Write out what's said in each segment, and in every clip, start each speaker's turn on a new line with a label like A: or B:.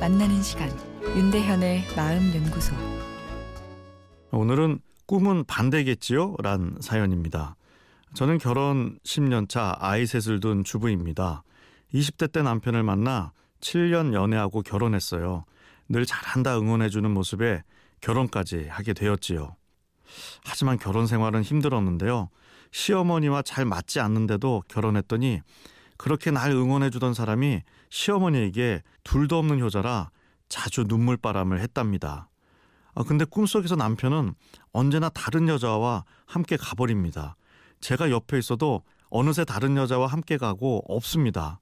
A: 만나는 시간 윤대현의 마음 연구소
B: 오늘은 꿈은 반대겠지요? 란 사연입니다. 저는 결혼 10년 차 아이 셋을 둔 주부입니다. 20대 때 남편을 만나 7년 연애하고 결혼했어요. 늘 잘한다 응원해주는 모습에 결혼까지 하게 되었지요. 하지만 결혼 생활은 힘들었는데요. 시어머니와 잘 맞지 않는데도 결혼했더니 그렇게 날 응원해주던 사람이 시어머니에게 둘도 없는 효자라 자주 눈물바람을 했답니다. 아, 근데 꿈속에서 남편은 언제나 다른 여자와 함께 가버립니다. 제가 옆에 있어도 어느새 다른 여자와 함께 가고 없습니다.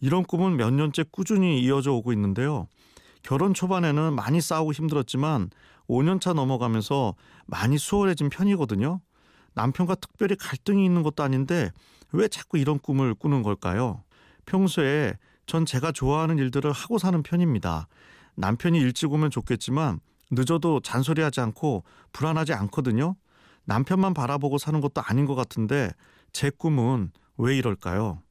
B: 이런 꿈은 몇 년째 꾸준히 이어져 오고 있는데요. 결혼 초반에는 많이 싸우고 힘들었지만 5년차 넘어가면서 많이 수월해진 편이거든요. 남편과 특별히 갈등이 있는 것도 아닌데 왜 자꾸 이런 꿈을 꾸는 걸까요? 평소에 전 제가 좋아하는 일들을 하고 사는 편입니다. 남편이 일찍 오면 좋겠지만 늦어도 잔소리하지 않고 불안하지 않거든요. 남편만 바라보고 사는 것도 아닌 것 같은데 제 꿈은 왜 이럴까요?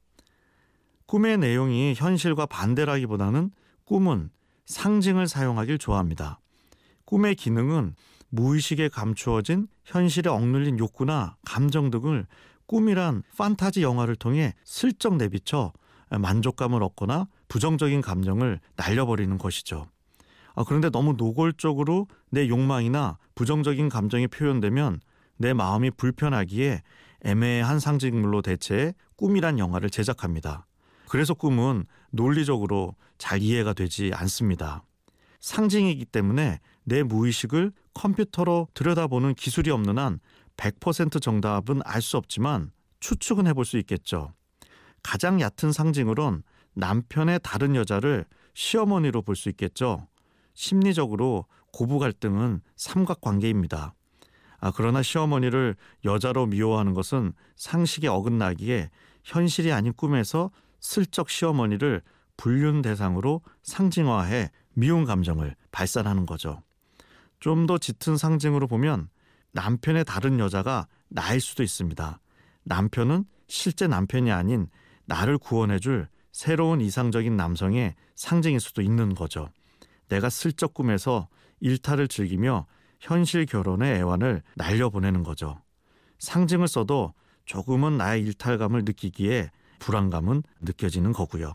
B: 꿈의 내용이 현실과 반대라기보다는 꿈은 상징을 사용하길 좋아합니다. 꿈의 기능은 무의식에 감추어진 현실에 억눌린 욕구나 감정 등을 꿈이란 판타지 영화를 통해 슬쩍 내비쳐 만족감을 얻거나 부정적인 감정을 날려버리는 것이죠. 아, 그런데 너무 노골적으로 내 욕망이나 부정적인 감정이 표현되면 내 마음이 불편하기에 애매한 상징물로 대체해 꿈이란 영화를 제작합니다. 그래서 꿈은 논리적으로 잘 이해가 되지 않습니다. 상징이기 때문에 내 무의식을 컴퓨터로 들여다보는 기술이 없는 한 100% 정답은 알 수 없지만 추측은 해볼 수 있겠죠. 가장 얕은 상징으론 남편의 다른 여자를 시어머니로 볼 수 있겠죠. 심리적으로 고부 갈등은 삼각관계입니다. 아, 그러나 시어머니를 여자로 미워하는 것은 상식에 어긋나기에 현실이 아닌 꿈에서 슬쩍 시어머니를 불륜 대상으로 상징화해 미운 감정을 발산하는 거죠. 좀 더 짙은 상징으로 보면 남편의 다른 여자가 나일 수도 있습니다. 남편은 실제 남편이 아닌 나를 구원해줄 새로운 이상적인 남성의 상징일 수도 있는 거죠. 내가 슬쩍 꿈에서 일탈을 즐기며 현실 결혼의 애환을 날려보내는 거죠. 상징을 써도 조금은 나의 일탈감을 느끼기에 불안감은 느껴지는 거고요.